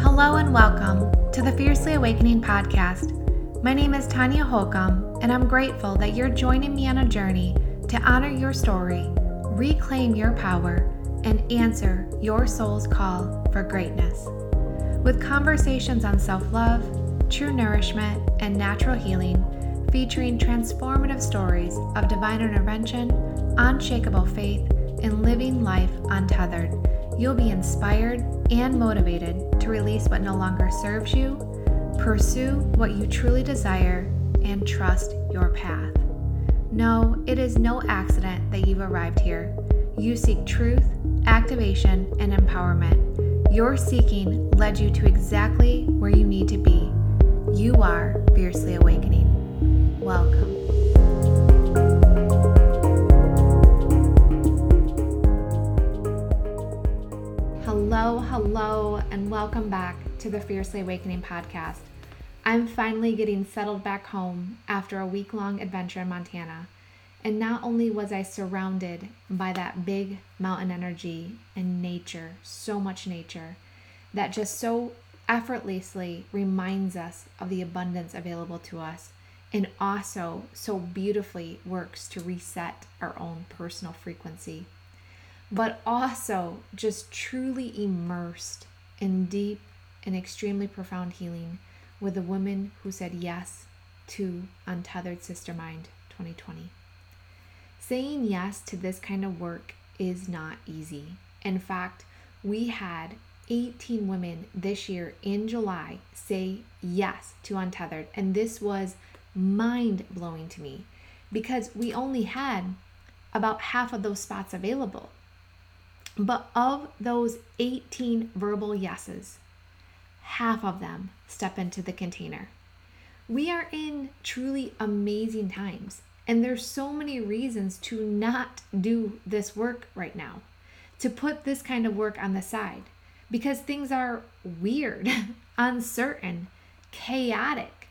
Hello and welcome to the Fiercely Awakening podcast. My name is Tanya Holcomb, and I'm grateful that you're joining me on a journey to honor your story, reclaim your power, and answer your soul's call for greatness. With conversations on self love, true nourishment, and natural healing, featuring transformative stories of divine intervention, unshakable faith, and living life untethered you'll be inspired and motivated to release what no longer serves you, pursue what you truly desire, and trust your path. No, it is no accident that you've arrived here. You seek truth, activation, and empowerment. Your seeking led you to exactly where you need to be. You are fiercely awakening. Welcome. Hello, hello, and welcome back to the Fiercely Awakening podcast. I'm finally getting settled back home after a week long adventure in Montana. And not only was I surrounded by that big mountain energy and nature, so much nature, that just so effortlessly reminds us of the abundance available to us, and also so beautifully works to reset our own personal frequency but also just truly immersed in deep and extremely profound healing with the women who said yes to Untethered Sister Mind 2020. Saying yes to this kind of work is not easy. In fact, we had 18 women this year in July say yes to Untethered, and this was mind blowing to me because we only had about half of those spots available. But of those 18 verbal yeses, half of them step into the container. We are in truly amazing times, and there's so many reasons to not do this work right now, to put this kind of work on the side, because things are weird, uncertain, chaotic,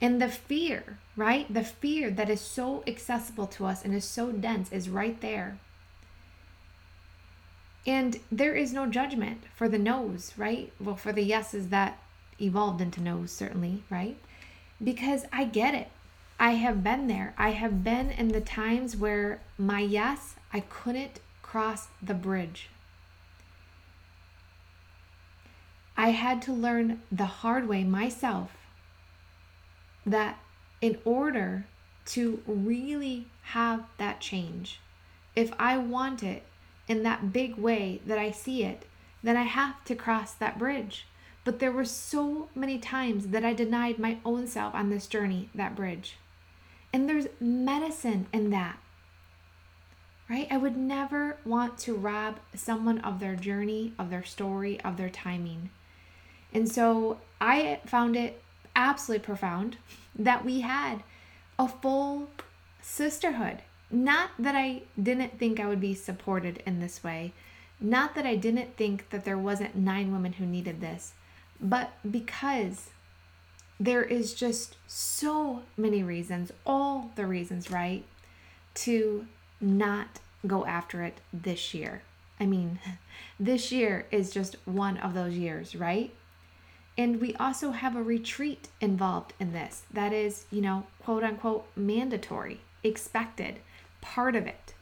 and the fear, right? The fear that is so accessible to us and is so dense is right there. And there is no judgment for the no's, right? Well, for the yeses that evolved into no's, certainly, right? Because I get it. I have been there. I have been in the times where my yes, I couldn't cross the bridge. I had to learn the hard way myself that in order to really have that change, if I want it, in that big way that I see it, then I have to cross that bridge. But there were so many times that I denied my own self on this journey, that bridge. And there's medicine in that. Right? I would never want to rob someone of their journey, of their story, of their timing. And so I found it absolutely profound that we had a full sisterhood not that I didn't think I would be supported in this way, not that I didn't think that there wasn't nine women who needed this, but because there is just so many reasons, all the reasons, right, to not go after it this year. I mean, this year is just one of those years, right? And we also have a retreat involved in this that is, you know, quote unquote, mandatory, expected part of it.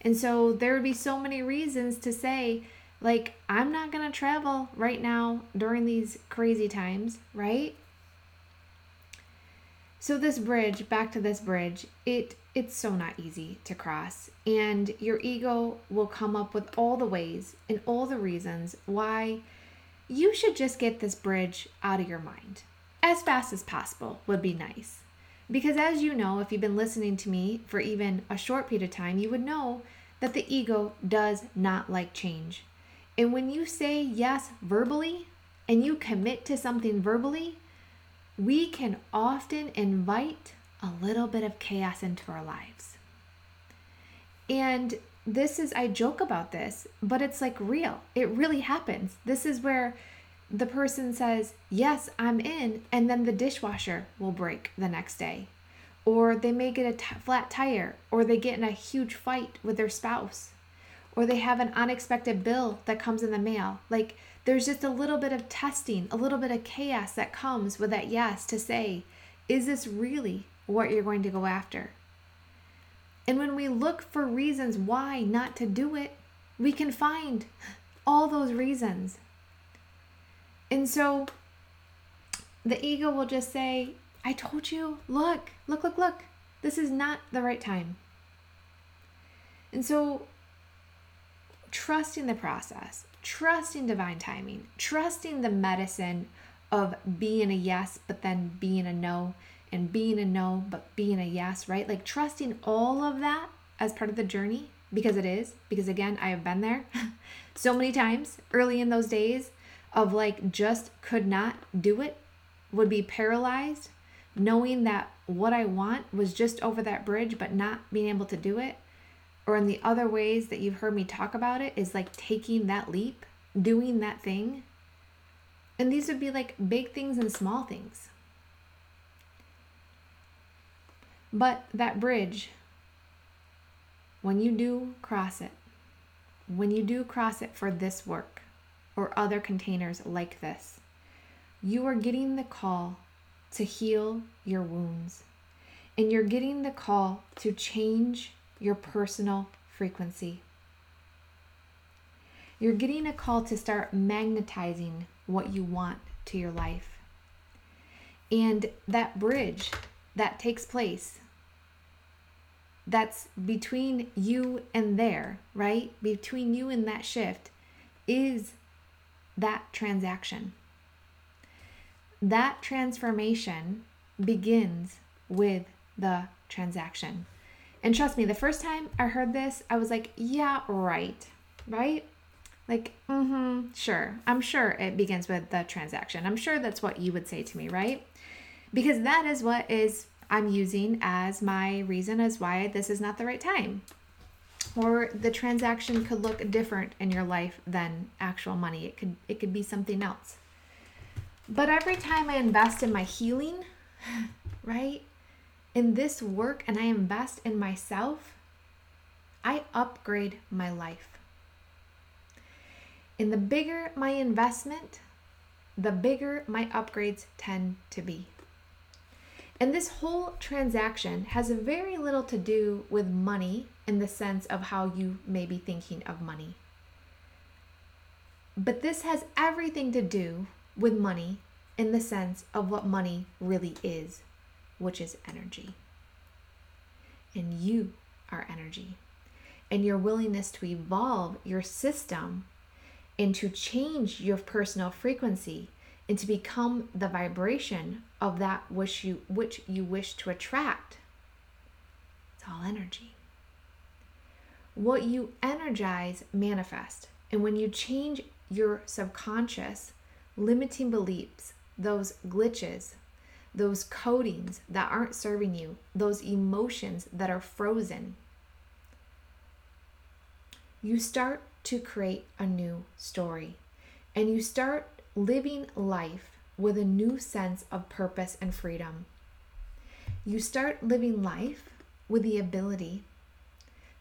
And so there would be so many reasons to say, like, I'm not going to travel right now during these crazy times, right? So this bridge, back to this bridge, it it's so not easy to cross. And your ego will come up with all the ways and all the reasons why you should just get this bridge out of your mind. As fast as possible would be nice. Because as you know, if you've been listening to me for even a short period of time, you would know that the ego does not like change. And when you say yes verbally and you commit to something verbally, we can often invite a little bit of chaos into our lives. And this is, I joke about this, but it's like real. It really happens. This is where the person says, Yes, I'm in, and then the dishwasher will break the next day. Or they may get a t- flat tire, or they get in a huge fight with their spouse. or they have an unexpected bill that comes in the mail. Like there's just a little bit of testing, a little bit of chaos that comes with that yes to say, is this really what you're going to go after? And when we look for reasons why not to do it, we can find all those reasons. And so the ego will just say, I told you, look, look, look, look, this is not the right time. And so trusting the process, trusting divine timing, trusting the medicine of being a yes, but then being a no, and being a no, but being a yes, right? Like trusting all of that as part of the journey because it is, because again, I have been there so many times early in those days of like just could not do it, would be paralyzed, knowing that what I want was just over that bridge, but not being able to do it or in the other ways that you've heard me talk about it is like taking that leap, doing that thing. And these would be like big things and small things. But that bridge, when you do cross it, when you do cross it for this work or other containers like this, you are getting the call to heal your wounds. And you're getting the call to change your personal frequency. You're getting a call to start magnetizing what you want to your life. And that bridge that takes place, that's between you and there, right? Between you and that shift is that transaction. That transformation begins with the transaction. And trust me, the first time I heard this, I was like, yeah, right. Right? Like, mm-hmm, sure. I'm sure it begins with the transaction. I'm sure that's what you would say to me, right? Because that is what is I'm using as my reason as why this is not the right time. Or the transaction could look different in your life than actual money. It could it could be something else. But every time I invest in my healing, right? in this work and I invest in myself, I upgrade my life. And the bigger my investment, the bigger my upgrades tend to be. And this whole transaction has very little to do with money in the sense of how you may be thinking of money. But this has everything to do with money in the sense of what money really is which is energy. And you are energy. And your willingness to evolve your system and to change your personal frequency and to become the vibration of that which you which you wish to attract. It's all energy. What you energize manifest. And when you change your subconscious limiting beliefs, those glitches, those codings that aren't serving you, those emotions that are frozen, you start to create a new story and you start living life with a new sense of purpose and freedom. You start living life with the ability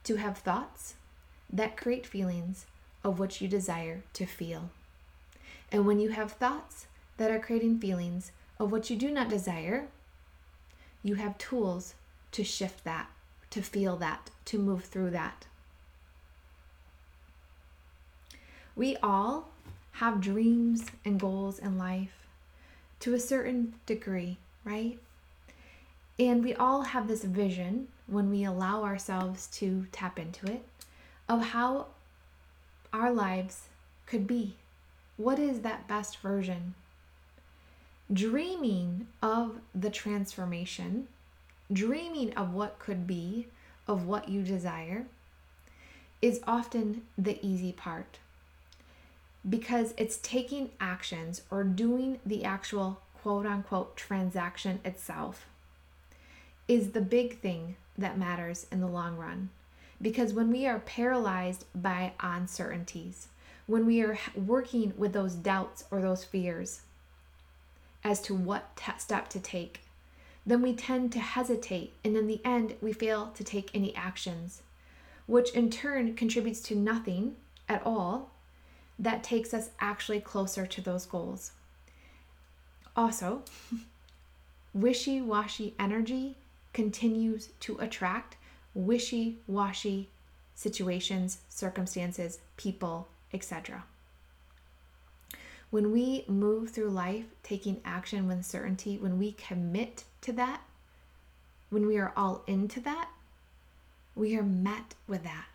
to have thoughts that create feelings of what you desire to feel. And when you have thoughts that are creating feelings of what you do not desire, you have tools to shift that, to feel that, to move through that. We all have dreams and goals in life to a certain degree, right? And we all have this vision when we allow ourselves to tap into it of how our lives could be. What is that best version dreaming of the transformation, dreaming of what could be, of what you desire, is often the easy part because it's taking actions or doing the actual quote unquote transaction itself is the big thing that matters in the long run. Because when we are paralyzed by uncertainties, when we are working with those doubts or those fears, as to what t- step to take. Then we tend to hesitate, and in the end, we fail to take any actions. which in turn contributes to nothing at all that takes us actually closer to those goals. Also, wishy washy energy continues to attract wishy washy situations, circumstances, people, etc. When we move through life taking action with certainty, when we commit to that, when we are all into that, we are met with that.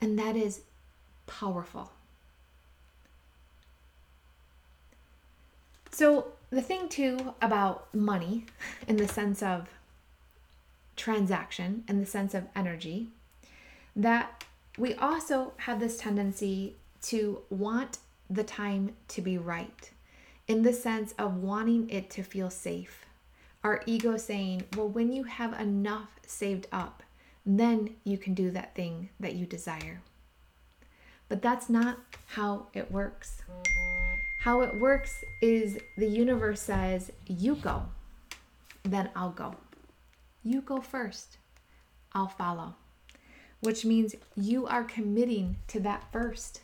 And that is powerful. So, the thing too about money, in the sense of transaction, in the sense of energy, that we also have this tendency to want the time to be right, in the sense of wanting it to feel safe. Our ego saying, well, when you have enough saved up, then you can do that thing that you desire. But that's not how it works. How it works is the universe says, You go, then I'll go. You go first, I'll follow. Which means you are committing to that first.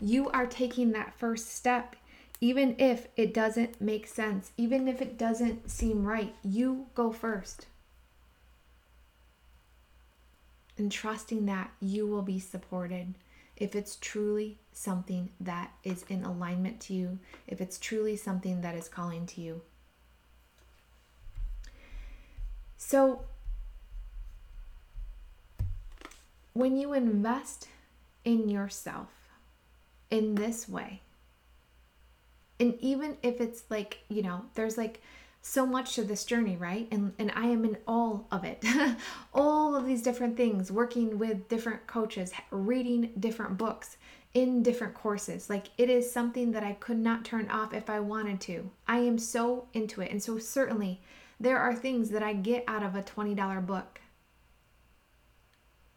You are taking that first step, even if it doesn't make sense, even if it doesn't seem right. You go first. And trusting that you will be supported if it's truly something that is in alignment to you, if it's truly something that is calling to you. So, when you invest in yourself in this way, and even if it's like, you know, there's like so much to this journey, right? And and I am in all of it. all of these different things, working with different coaches, reading different books, in different courses. Like it is something that I could not turn off if I wanted to. I am so into it. And so certainly there are things that I get out of a $20 book.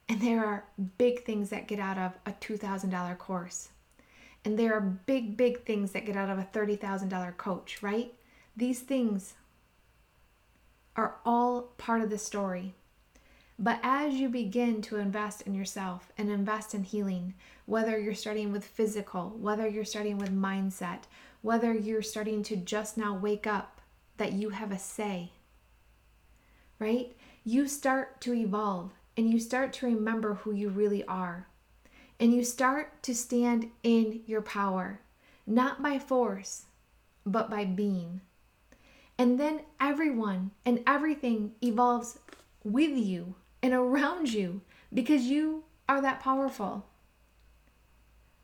And there are big things that get out of a $2,000 course. And there are big, big things that get out of a $30,000 coach, right? These things are all part of the story. But as you begin to invest in yourself and invest in healing, whether you're starting with physical, whether you're starting with mindset, whether you're starting to just now wake up that you have a say, right? You start to evolve and you start to remember who you really are. And you start to stand in your power, not by force, but by being. And then everyone and everything evolves with you and around you because you are that powerful.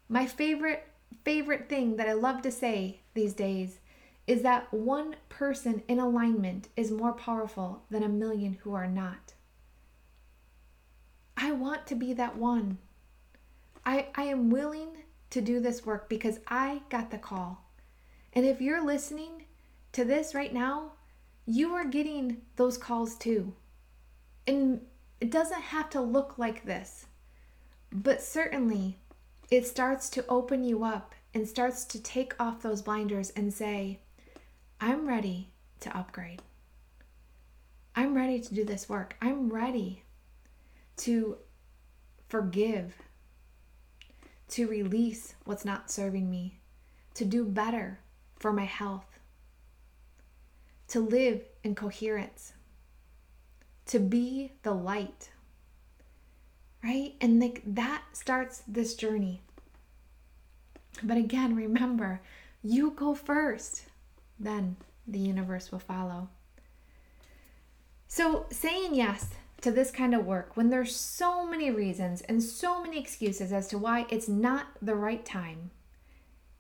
My favorite, favorite thing that I love to say these days is that one person in alignment is more powerful than a million who are not. I want to be that one. I, I am willing to do this work because I got the call. And if you're listening to this right now, you are getting those calls too. And it doesn't have to look like this, but certainly it starts to open you up and starts to take off those blinders and say, I'm ready to upgrade. I'm ready to do this work. I'm ready to forgive, to release what's not serving me, to do better for my health, to live in coherence to be the light. Right? And like that starts this journey. But again, remember, you go first, then the universe will follow. So, saying yes to this kind of work when there's so many reasons and so many excuses as to why it's not the right time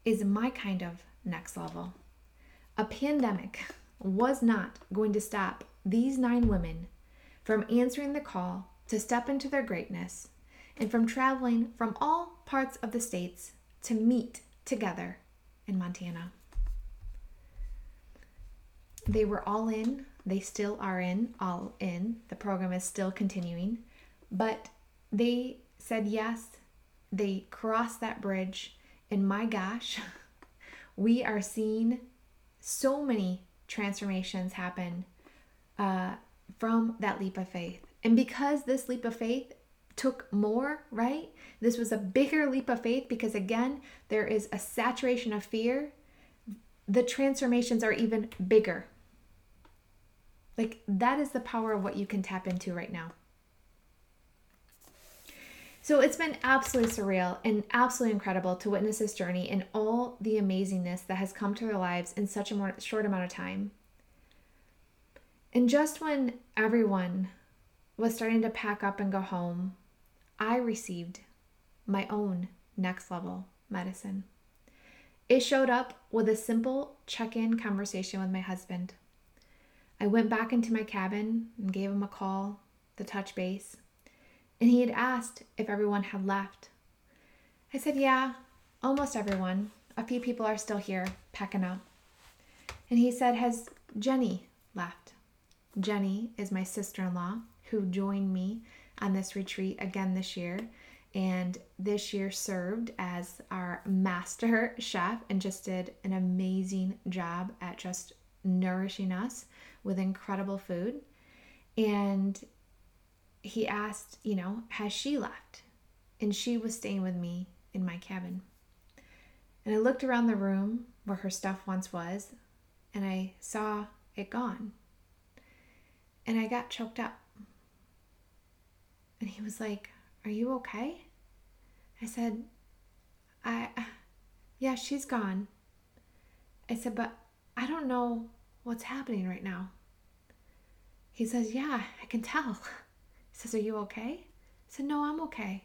is my kind of next level. A pandemic was not going to stop these nine women from answering the call to step into their greatness, and from traveling from all parts of the states to meet together in Montana. They were all in, they still are in, all in. The program is still continuing, but they said yes. They crossed that bridge, and my gosh, we are seeing so many transformations happen uh, from that leap of faith. And because this leap of faith took more, right? This was a bigger leap of faith because, again, there is a saturation of fear. The transformations are even bigger. Like, that is the power of what you can tap into right now. So it's been absolutely surreal and absolutely incredible to witness this journey and all the amazingness that has come to their lives in such a more short amount of time. And just when everyone was starting to pack up and go home, I received my own next level medicine. It showed up with a simple check in conversation with my husband. I went back into my cabin and gave him a call to touch base and he had asked if everyone had left. I said, Yeah, almost everyone. A few people are still here, packing up. And he said, Has Jenny left? Jenny is my sister in law who joined me on this retreat again this year. And this year served as our master chef and just did an amazing job at just nourishing us with incredible food. And he asked, you know, has she left? And she was staying with me in my cabin. And I looked around the room where her stuff once was, and I saw it gone. And I got choked up. And he was like, Are you okay? I said, I, yeah, she's gone. I said, But I don't know what's happening right now. He says, Yeah, I can tell He says, Are you okay? I said, No, I'm okay.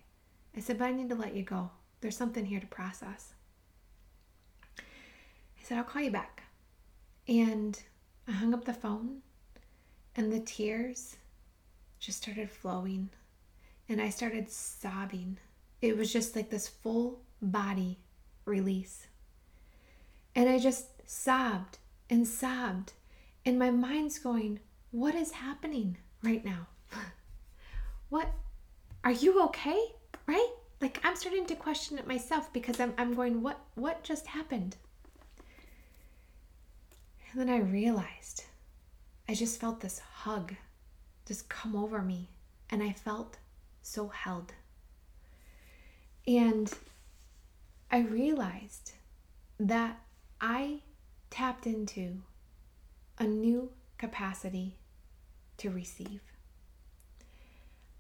I said, But I need to let you go. There's something here to process. He said, I'll call you back. And I hung up the phone, and the tears just started flowing. And I started sobbing. It was just like this full body release. And I just sobbed and sobbed. And my mind's going, What is happening right now? what are you okay? Right? Like i'm starting to question it myself because i'm, I'm going what what just happened? And then i realized i just felt this hug just come over me and i felt so held. And i realized that i tapped into a new capacity to receive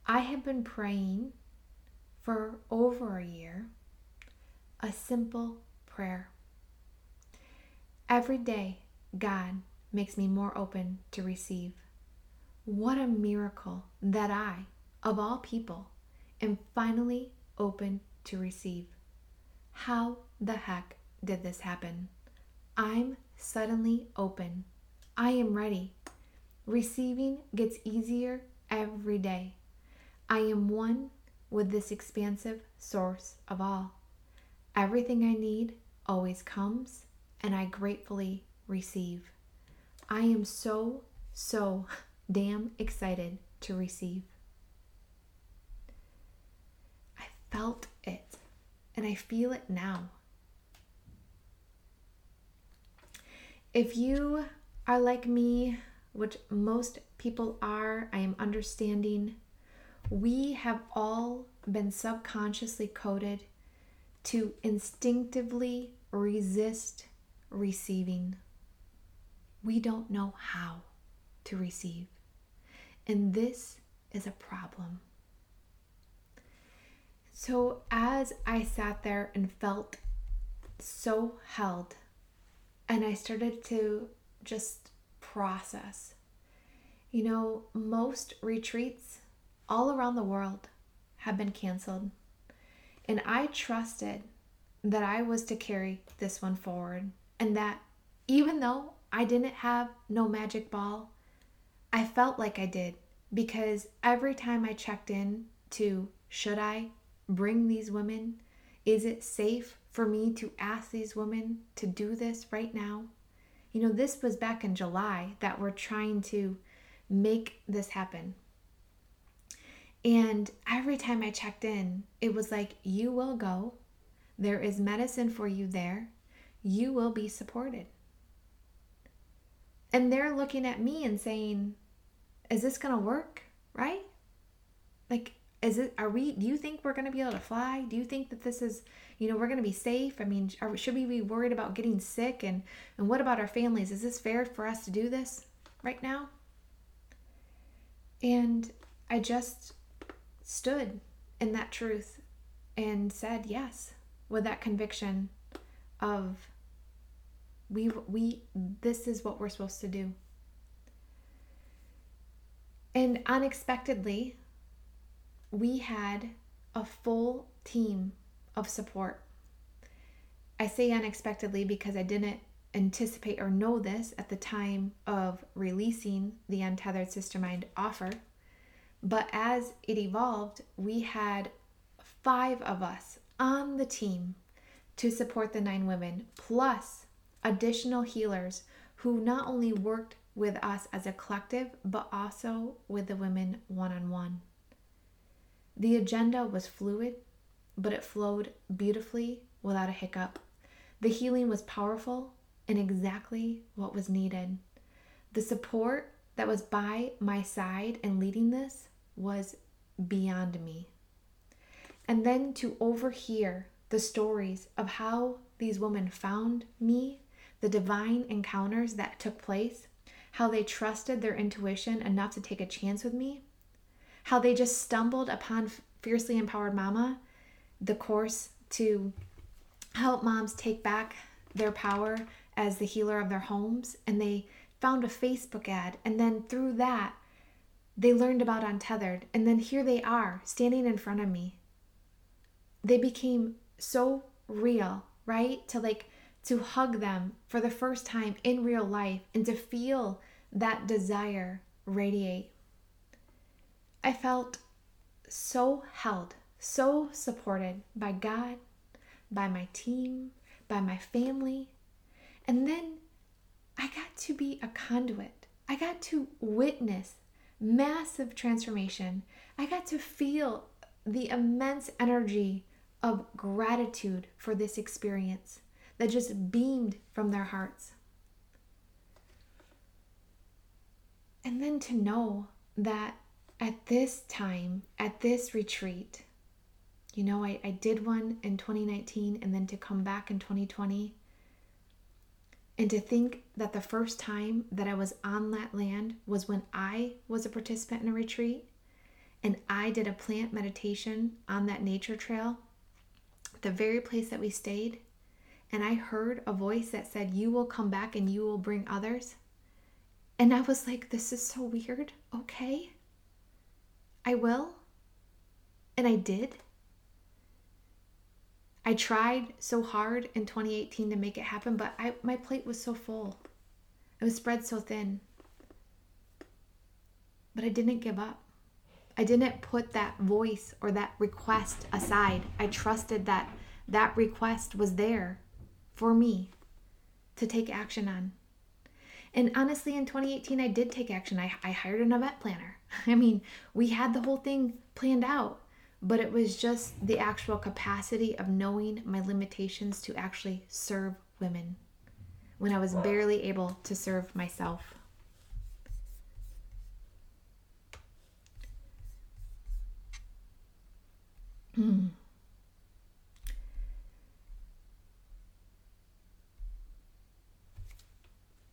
I have been praying for over a year a simple prayer. Every day, God makes me more open to receive. What a miracle that I, of all people, am finally open to receive. How the heck did this happen? I'm suddenly open. I am ready. Receiving gets easier every day. I am one with this expansive source of all. Everything I need always comes, and I gratefully receive. I am so, so damn excited to receive. I felt it, and I feel it now. If you are like me, which most people are, I am understanding we have all been subconsciously coded to instinctively resist receiving. We don't know how to receive. And this is a problem. So, as I sat there and felt so held, and I started to just process, you know, most retreats all around the world have been canceled. And I trusted that I was to carry this one forward and that even though I didn't have no magic ball, I felt like I did because every time I checked in to should I bring these women? Is it safe for me to ask these women to do this right now? You know, this was back in July that we're trying to make this happen. And every time I checked in, it was like, you will go. There is medicine for you there. You will be supported. And they're looking at me and saying, is this going to work? Right? Like, is it are we do you think we're going to be able to fly? Do you think that this is you know we're going to be safe? I mean are, should we be worried about getting sick? And and what about our families? Is this fair for us to do this right now? And i just stood in that truth and said yes with that conviction of we we this is what we're supposed to do. And unexpectedly we had a full team of support. I say unexpectedly because I didn't anticipate or know this at the time of releasing the Untethered Sister Mind offer. But as it evolved, we had five of us on the team to support the nine women, plus additional healers who not only worked with us as a collective, but also with the women one on one. The agenda was fluid, but it flowed beautifully without a hiccup. The healing was powerful and exactly what was needed. The support that was by my side and leading this was beyond me. And then to overhear the stories of how these women found me, the divine encounters that took place, how they trusted their intuition enough to take a chance with me, how they just stumbled upon Fiercely Empowered Mama, the course to help moms take back their power as the healer of their homes. And they found a Facebook ad. And then through that, they learned about Untethered. And then here they are standing in front of me. They became so real, right? To like, to hug them for the first time in real life and to feel that desire radiate I felt so held, so supported by God, by my team, by my family. And then I got to be a conduit. I got to witness massive transformation. I got to feel the immense energy of gratitude for this experience that just beamed from their hearts. And then to know that at this time, at this retreat, you know, I, I did one in 2019 and then to come back in 2020. And to think that the first time that I was on that land was when I was a participant in a retreat and I did a plant meditation on that nature trail, the very place that we stayed. And I heard a voice that said, You will come back and you will bring others. And I was like, This is so weird. Okay. I will. And I did. I tried so hard in 2018 to make it happen, but I, my plate was so full. It was spread so thin. But I didn't give up. I didn't put that voice or that request aside. I trusted that that request was there for me to take action on. And honestly, in 2018, I did take action. I, I hired an event planner. I mean, we had the whole thing planned out, but it was just the actual capacity of knowing my limitations to actually serve women when I was barely able to serve myself.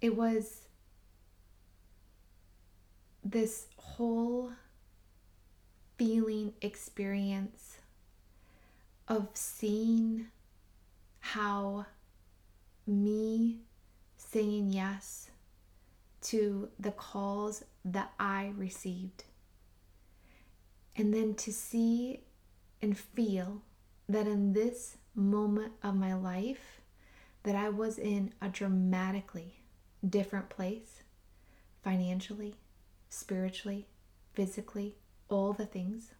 It was this whole feeling experience of seeing how me saying yes to the calls that I received. And then to see and feel that in this moment of my life that I was in a dramatically different place financially, spiritually, physically, all the things.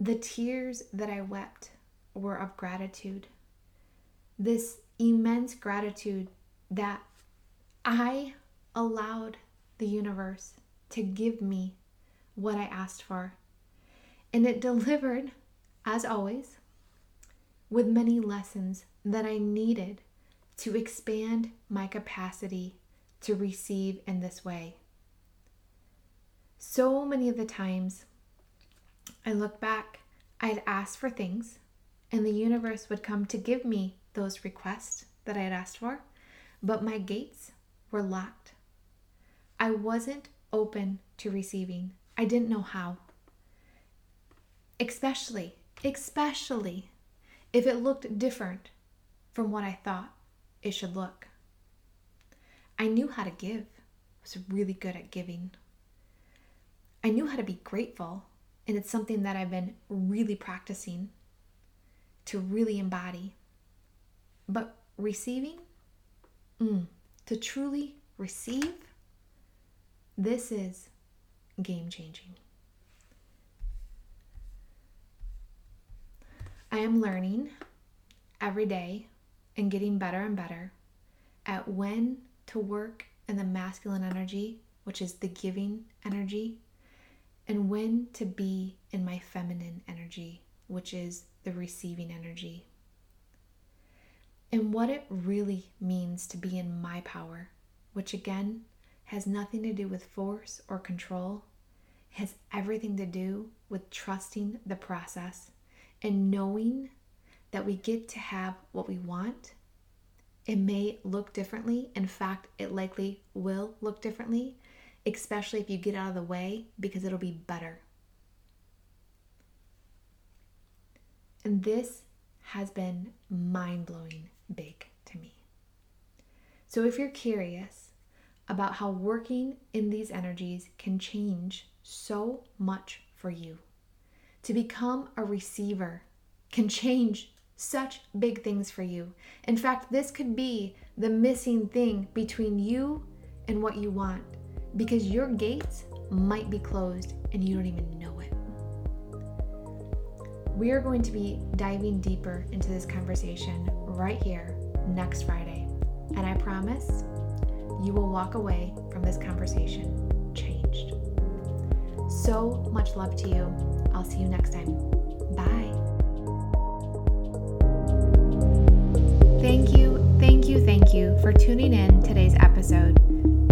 The tears that I wept were of gratitude. This immense gratitude that I allowed the universe to give me what I asked for. And it delivered, as always, with many lessons that I needed to expand my capacity to receive in this way. So many of the times I look back, I had asked for things, and the universe would come to give me those requests that I had asked for, but my gates were locked. I wasn't open to receiving. I didn't know how. Especially, especially if it looked different from what I thought it should look. I knew how to give. I was really good at giving. I knew how to be grateful, and it's something that I've been really practicing to really embody. But receiving, mm, to truly receive, this is game changing. I am learning every day and getting better and better at when to work in the masculine energy, which is the giving energy, and when to be in my feminine energy, which is the receiving energy. And what it really means to be in my power, which again has nothing to do with force or control, has everything to do with trusting the process and knowing that we get to have what we want. It may look differently. In fact, it likely will look differently, especially if you get out of the way, because it'll be better. And this has been mind blowing big to me. So, if you're curious about how working in these energies can change so much for you, to become a receiver can change such big things for you. In fact, this could be the missing thing between you and what you want because your gates might be closed and you don't even know it. We are going to be diving deeper into this conversation right here next Friday. And I promise you will walk away from this conversation changed. So much love to you. I'll see you next time. Bye. Thank you, thank you, thank you for tuning in today's episode.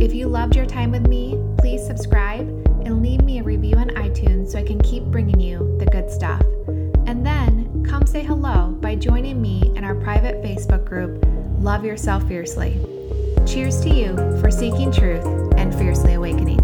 If you loved your time with me, please subscribe and leave me a review on iTunes so I can keep bringing you the good stuff. And then come say hello by joining me in our private Facebook group, Love Yourself Fiercely. Cheers to you for seeking truth and fiercely awakening.